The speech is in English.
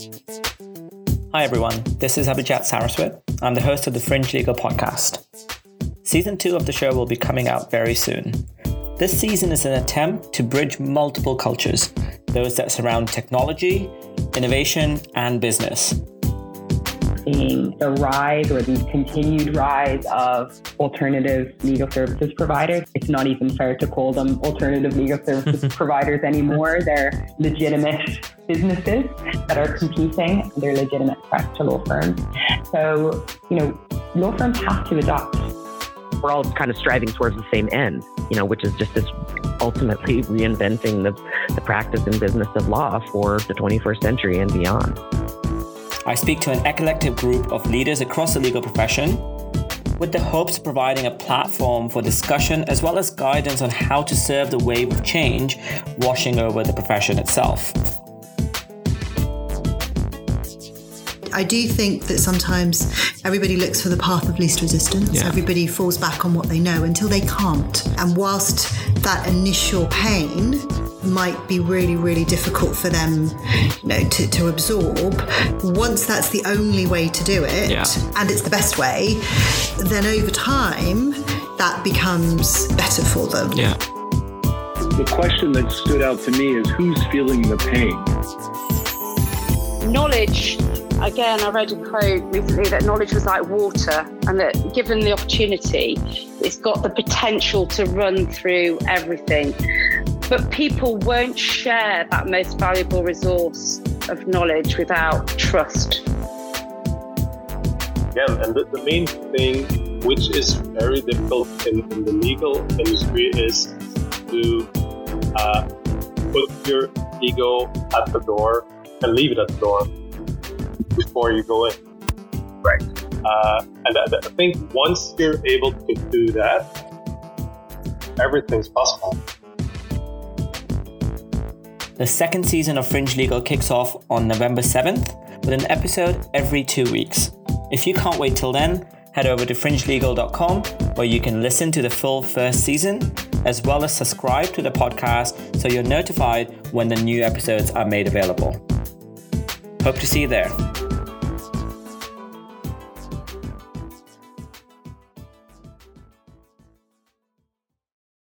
Hi everyone, this is Abhijat Saraswat. I'm the host of the Fringe Legal podcast. Season 2 of the show will be coming out very soon. This season is an attempt to bridge multiple cultures, those that surround technology, innovation, and business seeing the rise or the continued rise of alternative legal services providers. It's not even fair to call them alternative legal services providers anymore. They're legitimate businesses that are competing. They're legitimate threats to law firms. So, you know, law firms have to adopt. We're all kind of striving towards the same end, you know, which is just this ultimately reinventing the, the practice and business of law for the 21st century and beyond. I speak to an eclectic group of leaders across the legal profession with the hopes of providing a platform for discussion as well as guidance on how to serve the wave of change washing over the profession itself. I do think that sometimes everybody looks for the path of least resistance. Yeah. Everybody falls back on what they know until they can't. And whilst that initial pain might be really, really difficult for them you know, to, to absorb. Once that's the only way to do it, yeah. and it's the best way, then over time, that becomes better for them. Yeah. The question that stood out to me is who's feeling the pain? Knowledge again, I read a quote recently that knowledge was like water, and that given the opportunity, it's got the potential to run through everything but people won't share that most valuable resource of knowledge without trust. Again, and the, the main thing which is very difficult in, in the legal industry is to uh, put your ego at the door and leave it at the door before you go in. Right. Uh, and I, I think once you're able to do that, everything's possible. The second season of Fringe Legal kicks off on November 7th with an episode every two weeks. If you can't wait till then, head over to fringelegal.com where you can listen to the full first season as well as subscribe to the podcast so you're notified when the new episodes are made available. Hope to see you there.